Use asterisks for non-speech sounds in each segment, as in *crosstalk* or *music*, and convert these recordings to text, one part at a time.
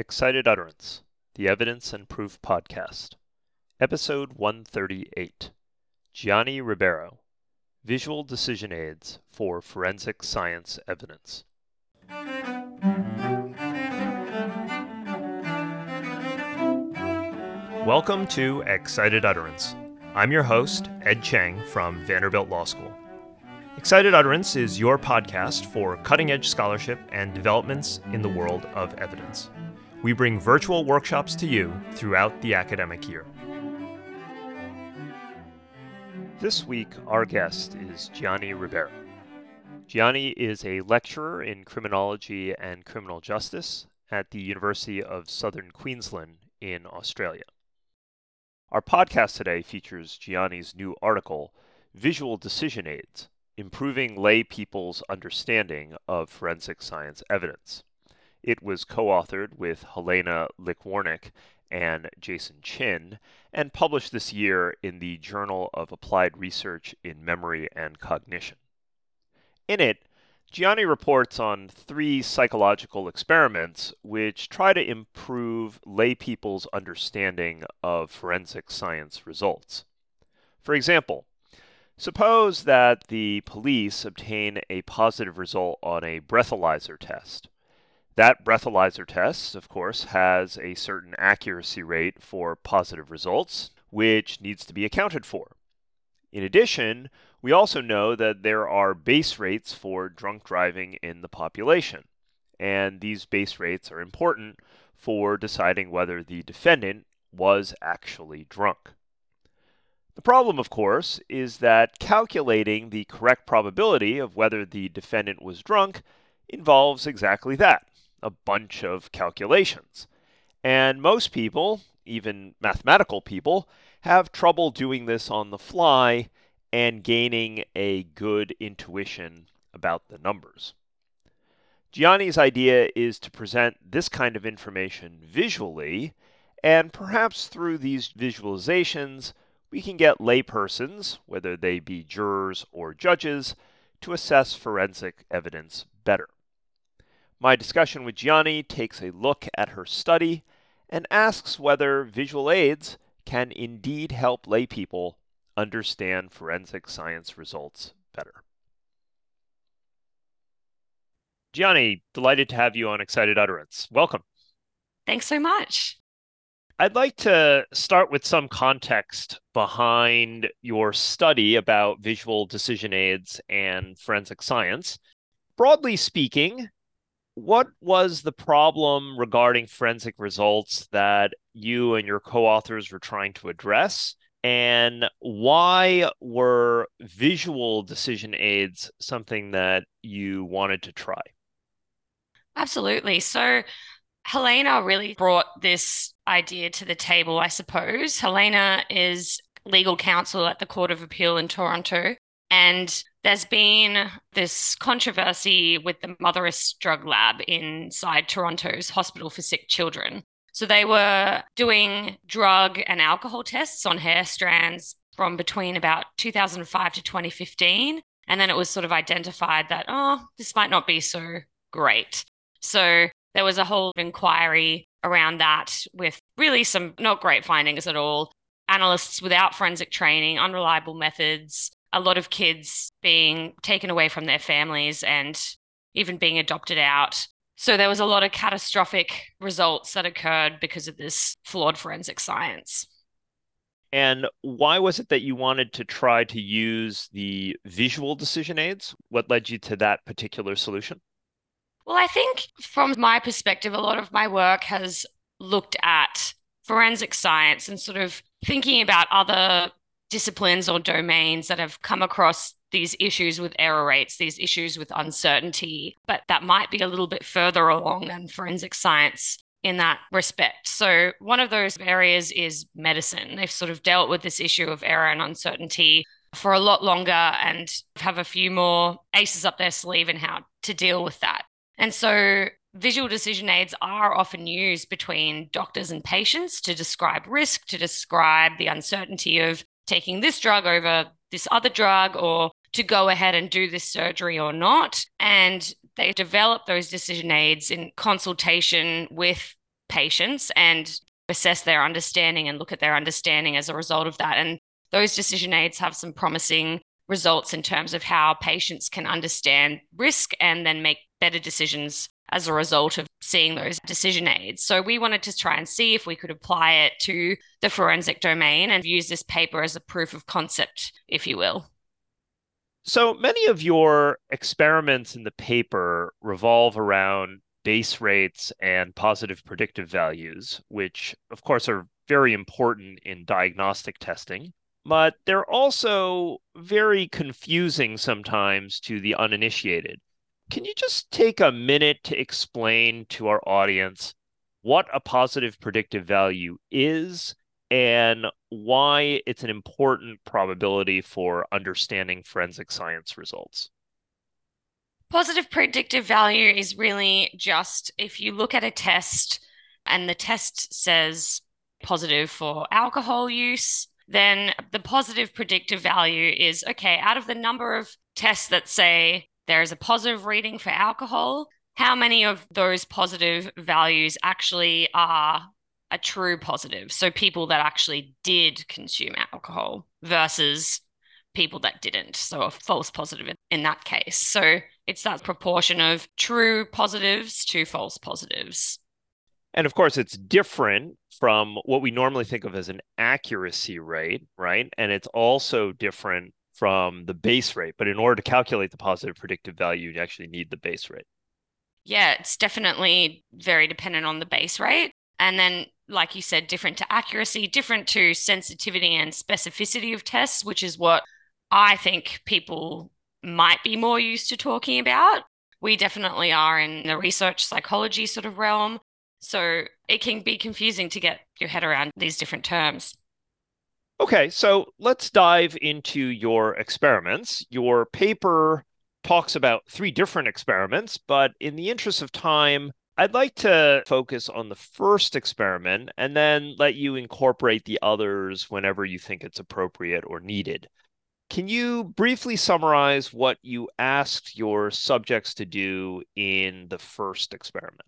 Excited Utterance, the Evidence and Proof Podcast. Episode 138 Gianni Ribeiro Visual Decision Aids for Forensic Science Evidence. Welcome to Excited Utterance. I'm your host, Ed Cheng from Vanderbilt Law School. Excited Utterance is your podcast for cutting edge scholarship and developments in the world of evidence. We bring virtual workshops to you throughout the academic year. This week, our guest is Gianni Ribeiro. Gianni is a lecturer in criminology and criminal justice at the University of Southern Queensland in Australia. Our podcast today features Gianni's new article, Visual Decision Aids Improving Lay People's Understanding of Forensic Science Evidence. It was co authored with Helena Likwornik and Jason Chin and published this year in the Journal of Applied Research in Memory and Cognition. In it, Gianni reports on three psychological experiments which try to improve lay people's understanding of forensic science results. For example, Suppose that the police obtain a positive result on a breathalyzer test. That breathalyzer test, of course, has a certain accuracy rate for positive results, which needs to be accounted for. In addition, we also know that there are base rates for drunk driving in the population, and these base rates are important for deciding whether the defendant was actually drunk. The problem, of course, is that calculating the correct probability of whether the defendant was drunk involves exactly that a bunch of calculations. And most people, even mathematical people, have trouble doing this on the fly and gaining a good intuition about the numbers. Gianni's idea is to present this kind of information visually, and perhaps through these visualizations, we can get laypersons, whether they be jurors or judges, to assess forensic evidence better. My discussion with Gianni takes a look at her study and asks whether visual aids can indeed help laypeople understand forensic science results better. Gianni, delighted to have you on Excited Utterance. Welcome. Thanks so much. I'd like to start with some context behind your study about visual decision aids and forensic science. Broadly speaking, what was the problem regarding forensic results that you and your co authors were trying to address? And why were visual decision aids something that you wanted to try? Absolutely. So, Helena really brought this idea to the table, I suppose. Helena is legal counsel at the Court of Appeal in Toronto. And there's been this controversy with the Motherisk Drug Lab inside Toronto's Hospital for Sick Children. So they were doing drug and alcohol tests on hair strands from between about 2005 to 2015. And then it was sort of identified that, oh, this might not be so great. So there was a whole inquiry around that with really some not great findings at all. Analysts without forensic training, unreliable methods, a lot of kids being taken away from their families and even being adopted out. So there was a lot of catastrophic results that occurred because of this flawed forensic science. And why was it that you wanted to try to use the visual decision aids? What led you to that particular solution? Well, I think from my perspective, a lot of my work has looked at forensic science and sort of thinking about other disciplines or domains that have come across these issues with error rates, these issues with uncertainty, but that might be a little bit further along than forensic science in that respect. So, one of those areas is medicine. They've sort of dealt with this issue of error and uncertainty for a lot longer and have a few more aces up their sleeve in how to deal with that. And so visual decision aids are often used between doctors and patients to describe risk, to describe the uncertainty of taking this drug over this other drug or to go ahead and do this surgery or not. And they develop those decision aids in consultation with patients and assess their understanding and look at their understanding as a result of that. And those decision aids have some promising results in terms of how patients can understand risk and then make better decisions as a result of seeing those decision aids. So we wanted to try and see if we could apply it to the forensic domain and use this paper as a proof of concept, if you will. So many of your experiments in the paper revolve around base rates and positive predictive values, which of course are very important in diagnostic testing but they're also very confusing sometimes to the uninitiated. Can you just take a minute to explain to our audience what a positive predictive value is and why it's an important probability for understanding forensic science results? Positive predictive value is really just if you look at a test and the test says positive for alcohol use, then the positive predictive value is okay, out of the number of tests that say there is a positive reading for alcohol, how many of those positive values actually are a true positive? So people that actually did consume alcohol versus people that didn't. So a false positive in that case. So it's that proportion of true positives to false positives. And of course, it's different from what we normally think of as an accuracy rate, right? And it's also different from the base rate. But in order to calculate the positive predictive value, you actually need the base rate. Yeah, it's definitely very dependent on the base rate. And then, like you said, different to accuracy, different to sensitivity and specificity of tests, which is what I think people might be more used to talking about. We definitely are in the research psychology sort of realm. So it can be confusing to get your head around these different terms. Okay, so let's dive into your experiments. Your paper talks about three different experiments, but in the interest of time, I'd like to focus on the first experiment and then let you incorporate the others whenever you think it's appropriate or needed. Can you briefly summarize what you asked your subjects to do in the first experiment?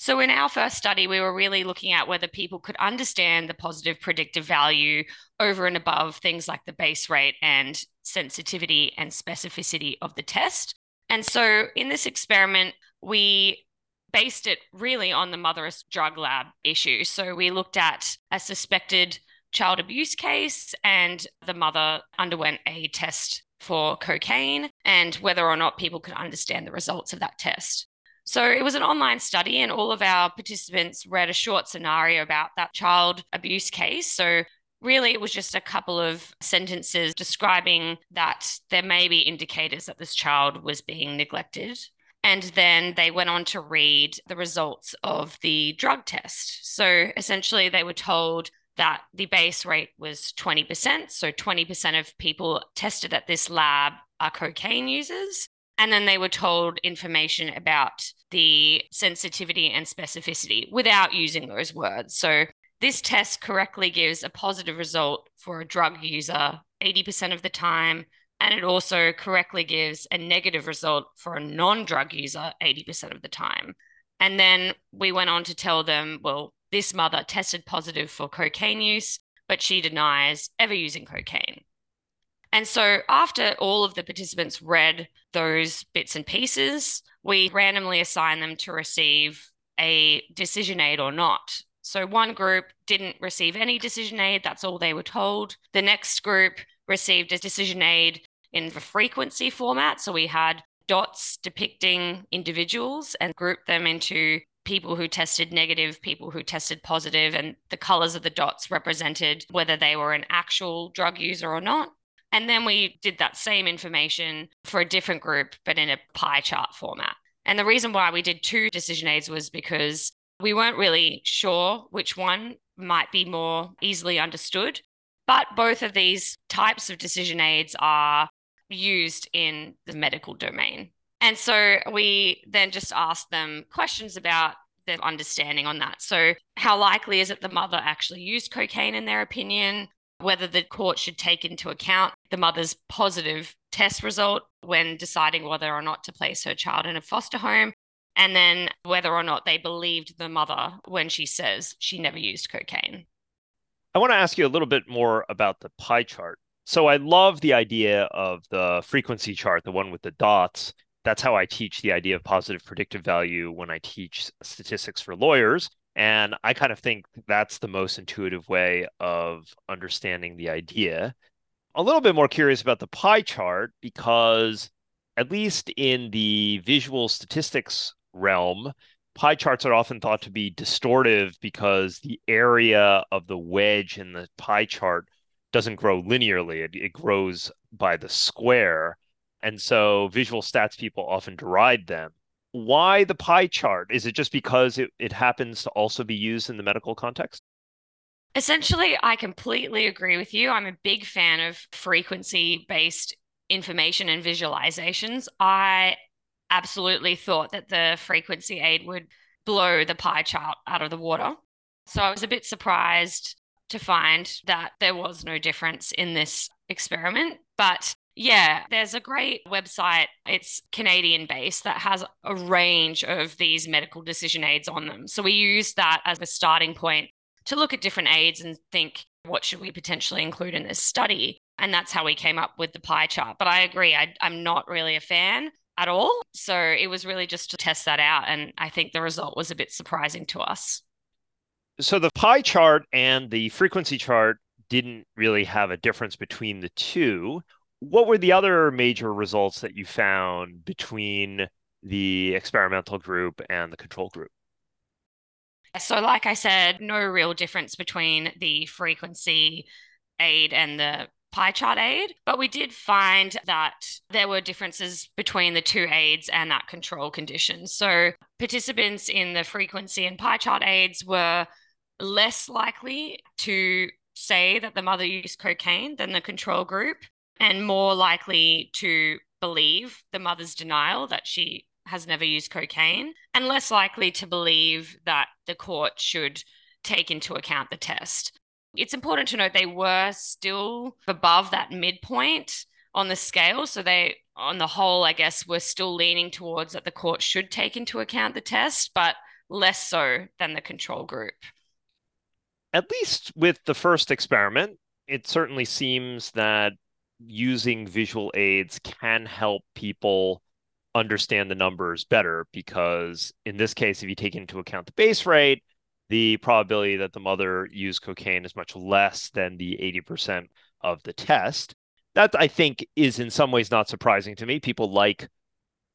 So, in our first study, we were really looking at whether people could understand the positive predictive value over and above things like the base rate and sensitivity and specificity of the test. And so, in this experiment, we based it really on the Motherisk drug lab issue. So, we looked at a suspected child abuse case, and the mother underwent a test for cocaine and whether or not people could understand the results of that test. So it was an online study, and all of our participants read a short scenario about that child abuse case. So really, it was just a couple of sentences describing that there may be indicators that this child was being neglected. And then they went on to read the results of the drug test. So essentially, they were told that the base rate was 20%. So 20% of people tested at this lab are cocaine users. And then they were told information about the sensitivity and specificity without using those words. So this test correctly gives a positive result for a drug user 80% of the time. And it also correctly gives a negative result for a non drug user 80% of the time. And then we went on to tell them, well, this mother tested positive for cocaine use, but she denies ever using cocaine. And so after all of the participants read those bits and pieces, we randomly assigned them to receive a decision aid or not. So one group didn't receive any decision aid, that's all they were told. The next group received a decision aid in the frequency format. So we had dots depicting individuals and grouped them into people who tested negative, people who tested positive, and the colors of the dots represented whether they were an actual drug user or not. And then we did that same information for a different group, but in a pie chart format. And the reason why we did two decision aids was because we weren't really sure which one might be more easily understood. But both of these types of decision aids are used in the medical domain. And so we then just asked them questions about their understanding on that. So, how likely is it the mother actually used cocaine in their opinion? Whether the court should take into account the mother's positive test result when deciding whether or not to place her child in a foster home. and then whether or not they believed the mother when she says she never used cocaine. I want to ask you a little bit more about the pie chart. So I love the idea of the frequency chart, the one with the dots. That's how I teach the idea of positive predictive value when I teach statistics for lawyers. And I kind of think that's the most intuitive way of understanding the idea. A little bit more curious about the pie chart because, at least in the visual statistics realm, pie charts are often thought to be distortive because the area of the wedge in the pie chart doesn't grow linearly, it, it grows by the square. And so visual stats people often deride them. Why the pie chart? Is it just because it, it happens to also be used in the medical context? Essentially, I completely agree with you. I'm a big fan of frequency based information and visualizations. I absolutely thought that the frequency aid would blow the pie chart out of the water. So I was a bit surprised to find that there was no difference in this experiment. But yeah, there's a great website. It's Canadian based that has a range of these medical decision aids on them. So we use that as a starting point to look at different aids and think, what should we potentially include in this study? And that's how we came up with the pie chart. But I agree, I, am not really a fan at all. So it was really just to test that out. And I think the result was a bit surprising to us. So the pie chart and the frequency chart didn't really have a difference between the two. What were the other major results that you found between the experimental group and the control group? So, like I said, no real difference between the frequency aid and the pie chart aid, but we did find that there were differences between the two aids and that control condition. So, participants in the frequency and pie chart aids were less likely to say that the mother used cocaine than the control group, and more likely to believe the mother's denial that she has never used cocaine, and less likely to believe that the court should take into account the test. It's important to note they were still above that midpoint on the scale. So they, on the whole, I guess, were still leaning towards that the court should take into account the test, but less so than the control group at least with the first experiment, it certainly seems that using visual aids can help people understand the numbers better because in this case if you take into account the base rate the probability that the mother used cocaine is much less than the 80% of the test. That i think is in some ways not surprising to me. People like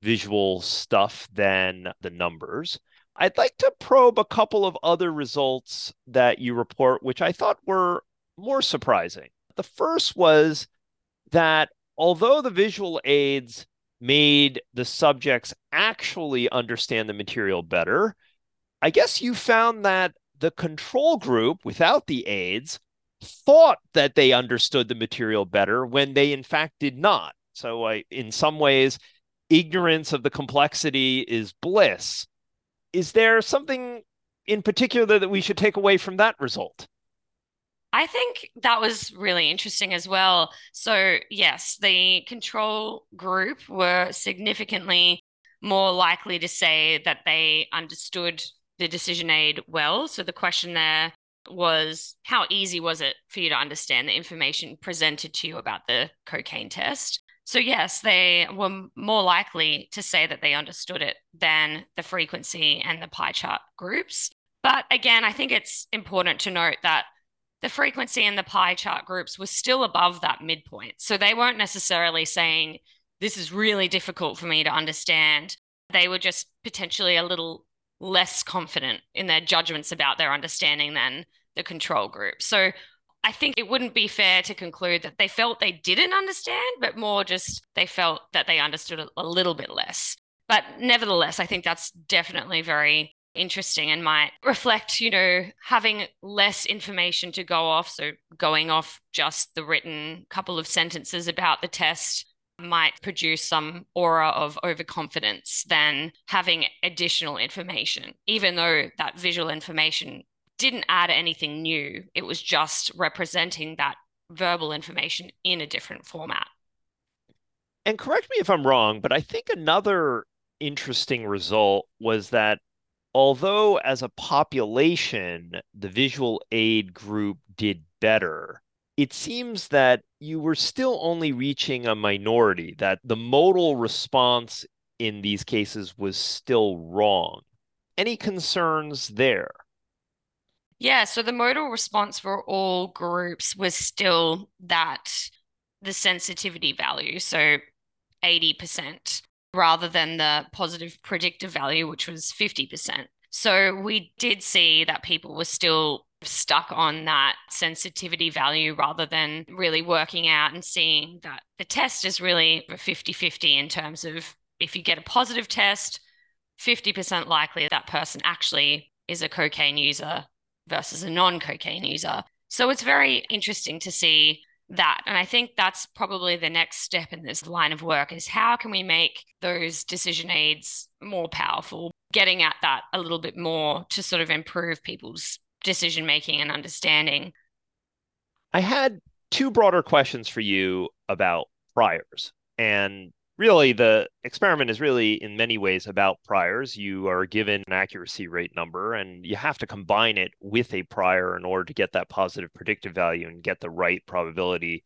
visual stuff than the numbers. I'd like to probe a couple of other results that you report, which I thought were more surprising. The first was that although the visual aids made the subjects actually understand the material better, I guess you found that the control group without the aids thought that they understood the material better when they in fact did not. So I, in some ways, ignorance of the complexity is bliss is there something in particular that we should take away from that result? I think that was really interesting as well. So, yes, the control group were significantly more likely to say that they understood the decision aid well. So, the question there was how easy was it for you to understand the information presented to you about the cocaine test? So, yes, they were more likely to say that they understood it than the frequency and the pie chart groups. But again, I think it's important to note that the frequency in the pie chart groups was still above that midpoint. So, they weren't necessarily saying, This is really difficult for me to understand. They were just potentially a little less confident in their judgments about their understanding than the control group. So, I think it wouldn't be fair to conclude that they felt they didn't understand, but more just they felt that they understood a little bit less. But nevertheless, I think that's definitely very interesting and might *laughs* reflect, you know, having less information to go off. So going off just the written couple of sentences about the test might produce some aura of overconfidence than having additional information, even though that visual information didn't add anything new. It was just representing that verbal information in a different format. And correct me if I'm wrong, but I think another interesting result was that although as a population, the visual aid group did better, it seems that you were still only reaching a minority, that the modal response in these cases was still wrong. Any concerns there? Yeah, so the modal response for all groups was still that the sensitivity value, so 80%, rather than the positive predictive value, which was 50%. So we did see that people were still stuck on that sensitivity value rather than really working out and seeing that the test is really 50 50 in terms of if you get a positive test, 50% likely that person actually is a cocaine user versus a non cocaine user. So it's very interesting to see that. And I think that's probably the next step in this line of work is how can we make those decision aids more powerful, getting at that a little bit more to sort of improve people's decision making and understanding. I had two broader questions for you about priors. And really the experiment is really in many ways about priors. You are given an accuracy rate number and you have to combine it with a prior in order to get that positive predictive value and get the right probability.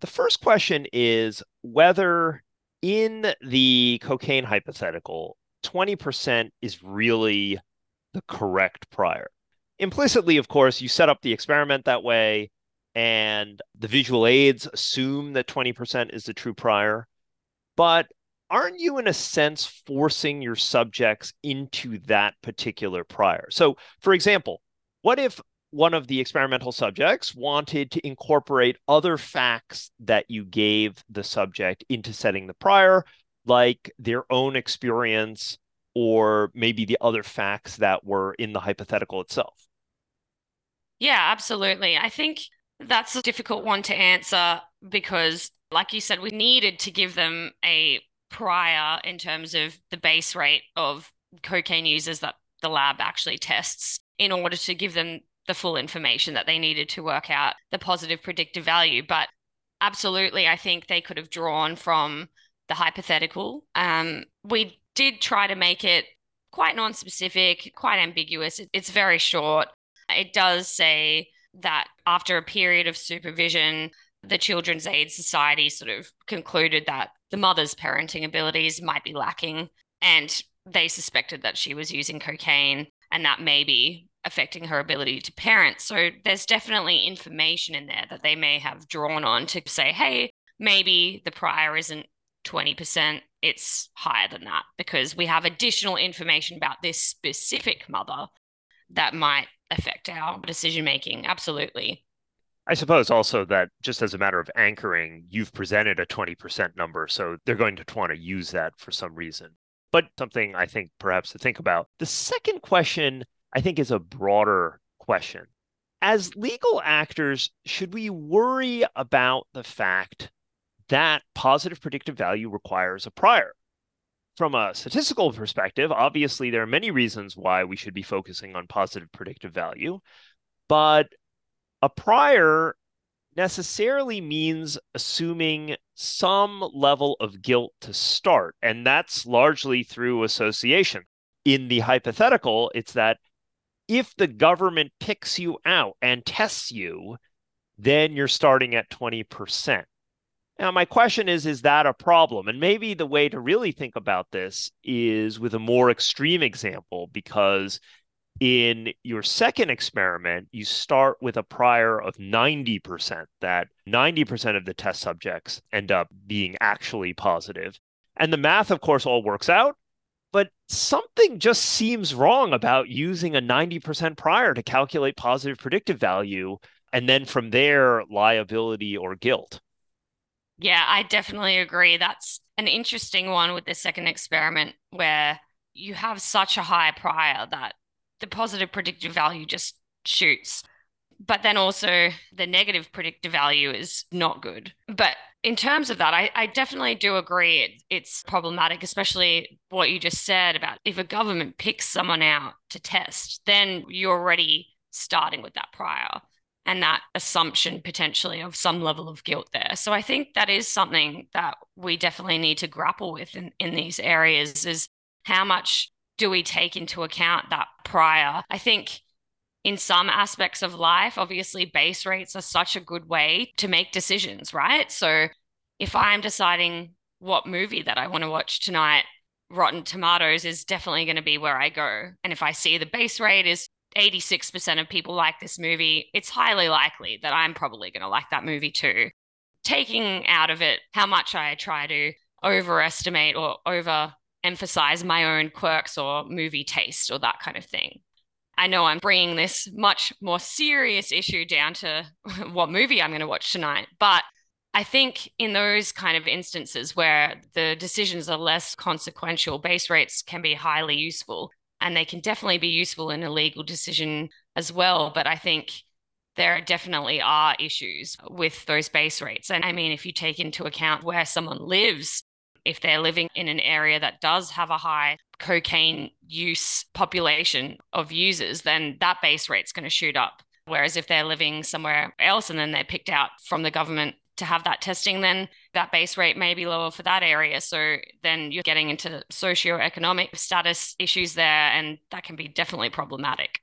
The first question is whether in the cocaine hypothetical 20% is really the correct prior. Implicitly of course you set up the experiment that way and the visual aids assume that 20% is the true prior but aren't you in a sense forcing your subjects into that particular prior? So for example what if one of the experimental subjects wanted to incorporate other facts that you gave the subject into setting the prior like their own experience or maybe the other facts that were in the hypothetical itself? Yeah absolutely. I think that's a difficult one to answer because like you said, we needed to give them a prior in terms of the base rate of cocaine users that the lab actually tests in order to give them the full information that they needed to work out the positive predictive value. But absolutely, I think they could have drawn from the hypothetical. Um, we did try to make it quite non-specific, quite ambiguous. It's very short. It does say that after a period of supervision, the Children's Aid Society sort of concluded that the mother's parenting abilities might be lacking and they suspected that she was using cocaine and that may be affecting her ability to parent. So there's definitely information in there that they may have drawn on to say, hey, maybe the prior isn't 20%, it's higher than that because we have additional information about this specific mother that might affect our decision making. Absolutely. I suppose also that just as a matter of anchoring, you've presented a 20% number, so they're going to want to use that for some reason. But something I think perhaps to think about. The second question, I think, is a broader question. As legal actors, should we worry about the fact that positive predictive value requires a prior? From a statistical perspective, obviously, there are many reasons why we should be focusing on positive predictive value. But a prior necessarily means assuming some level of guilt to start, and that's largely through association. In the hypothetical, it's that if the government picks you out and tests you, then you're starting at 20%. Now, my question is Is that a problem? And maybe the way to really think about this is with a more extreme example, because in your second experiment, you start with a prior of 90%, that 90% of the test subjects end up being actually positive. And the math, of course, all works out, but something just seems wrong about using a 90% prior to calculate positive predictive value. And then from there, liability or guilt. Yeah, I definitely agree. That's an interesting one with the second experiment where you have such a high prior that the positive predictive value just shoots. But then also the negative predictive value is not good. But in terms of that, I, I definitely do agree it, it's problematic, especially what you just said about if a government picks someone out to test, then you're already starting with that prior and that assumption potentially of some level of guilt there. So I think that is something that we definitely need to grapple with in, in these areas is how much do we take into account that prior? I think in some aspects of life, obviously, base rates are such a good way to make decisions, right? So if I'm deciding what movie that I want to watch tonight, Rotten Tomatoes is definitely going to be where I go. And if I see the base rate is 86% of people like this movie, it's highly likely that I'm probably going to like that movie too. Taking out of it how much I try to overestimate or over emphasize my own quirks or movie taste or that kind of thing. I know I'm bringing this much more serious issue down to *laughs* what movie I'm going to watch tonight, but I think in those kind of instances where the decisions are less consequential, base rates can be highly useful and they can definitely be useful in a legal decision as well. But I think there definitely are issues with those base rates. And I mean, if you take into account where someone lives, if they're living in an area that does have a high cocaine use population of users, then that base rate's going to shoot up. Whereas if they're living somewhere else and then they're picked out from the government to have that testing, then that base rate may be lower for that area. So then you're getting into socioeconomic status issues there, and that can be definitely problematic.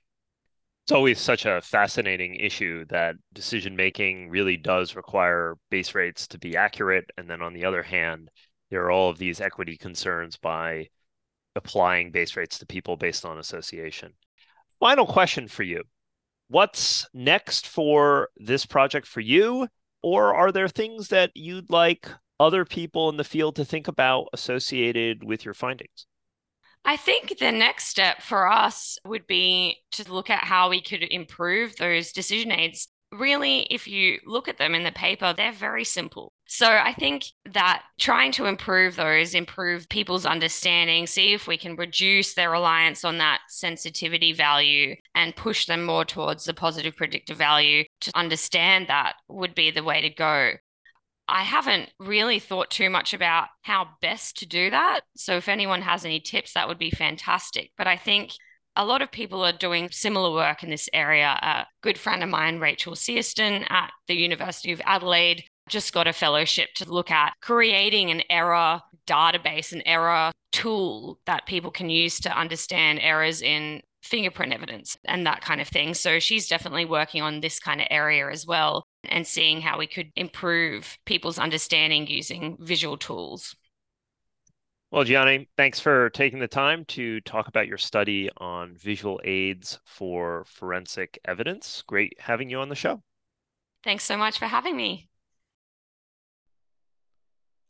It's always such a fascinating issue that decision making really does require base rates to be accurate. And then on the other hand, there are all of these equity concerns by applying base rates to people based on association. Final question for you What's next for this project for you? Or are there things that you'd like other people in the field to think about associated with your findings? I think the next step for us would be to look at how we could improve those decision aids. Really, if you look at them in the paper, they're very simple. So I think that trying to improve those, improve people's understanding, see if we can reduce their reliance on that sensitivity value and push them more towards the positive predictive value to understand that would be the way to go. I haven't really thought too much about how best to do that. So if anyone has any tips, that would be fantastic. But I think a lot of people are doing similar work in this area. A good friend of mine, Rachel Searston at the University of Adelaide, just got a fellowship to look at creating an error database, an error tool that people can use to understand errors in fingerprint evidence and that kind of thing. So she's definitely working on this kind of area as well and seeing how we could improve people's understanding using visual tools. Well, Gianni, thanks for taking the time to talk about your study on visual aids for forensic evidence. Great having you on the show. Thanks so much for having me.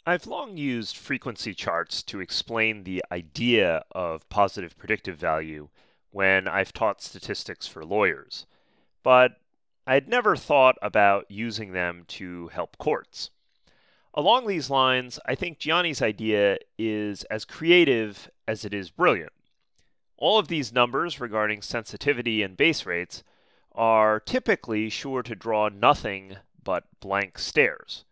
I've long used frequency charts to explain the idea of positive predictive value when I've taught statistics for lawyers, but I'd never thought about using them to help courts. Along these lines, I think Gianni's idea is as creative as it is brilliant. All of these numbers regarding sensitivity and base rates are typically sure to draw nothing but blank stares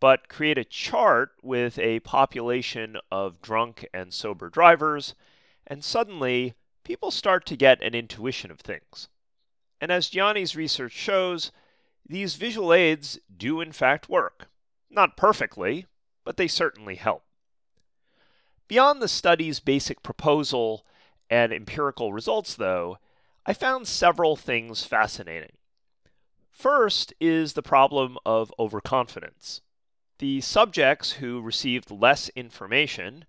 but create a chart with a population of drunk and sober drivers, and suddenly people start to get an intuition of things. And as Gianni's research shows, these visual aids do in fact work. Not perfectly, but they certainly help. Beyond the study's basic proposal and empirical results, though, I found several things fascinating. First is the problem of overconfidence the subjects who received less information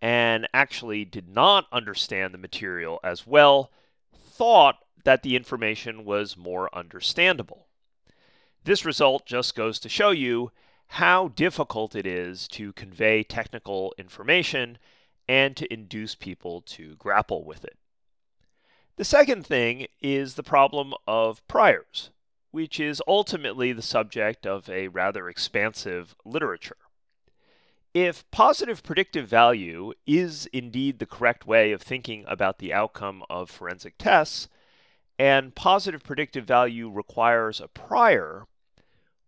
and actually did not understand the material as well thought that the information was more understandable. This result just goes to show you how difficult it is to convey technical information and to induce people to grapple with it. The second thing is the problem of priors which is ultimately the subject of a rather expansive literature. If positive predictive value is indeed the correct way of thinking about the outcome of forensic tests, and positive predictive value requires a prior,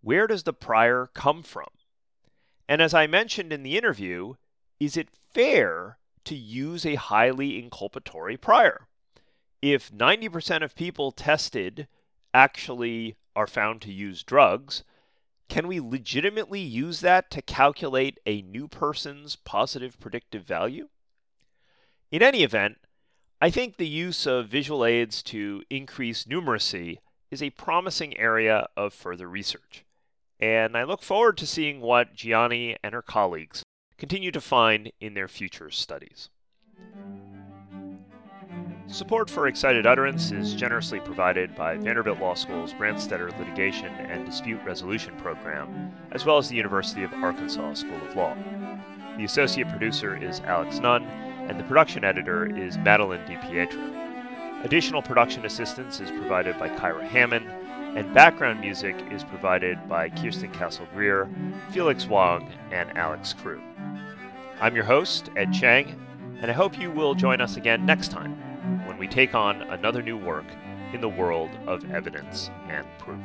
where does the prior come from? And as I mentioned in the interview, is it fair to use a highly inculpatory prior? If 90% of people tested actually are found to use drugs, can we legitimately use that to calculate a new person's positive predictive value? In any event, I think the use of visual aids to increase numeracy is a promising area of further research, and I look forward to seeing what Gianni and her colleagues continue to find in their future studies. Support for Excited Utterance is generously provided by Vanderbilt Law School's Branstetter Litigation and Dispute Resolution Program, as well as the University of Arkansas School of Law. The associate producer is Alex Nunn, and the production editor is Madeline DiPietro. Additional production assistance is provided by Kyra Hammond, and background music is provided by Kirsten Castle Greer, Felix Wong, and Alex Crew. I'm your host, Ed Cheng, and I hope you will join us again next time when we take on another new work in the world of evidence and proof.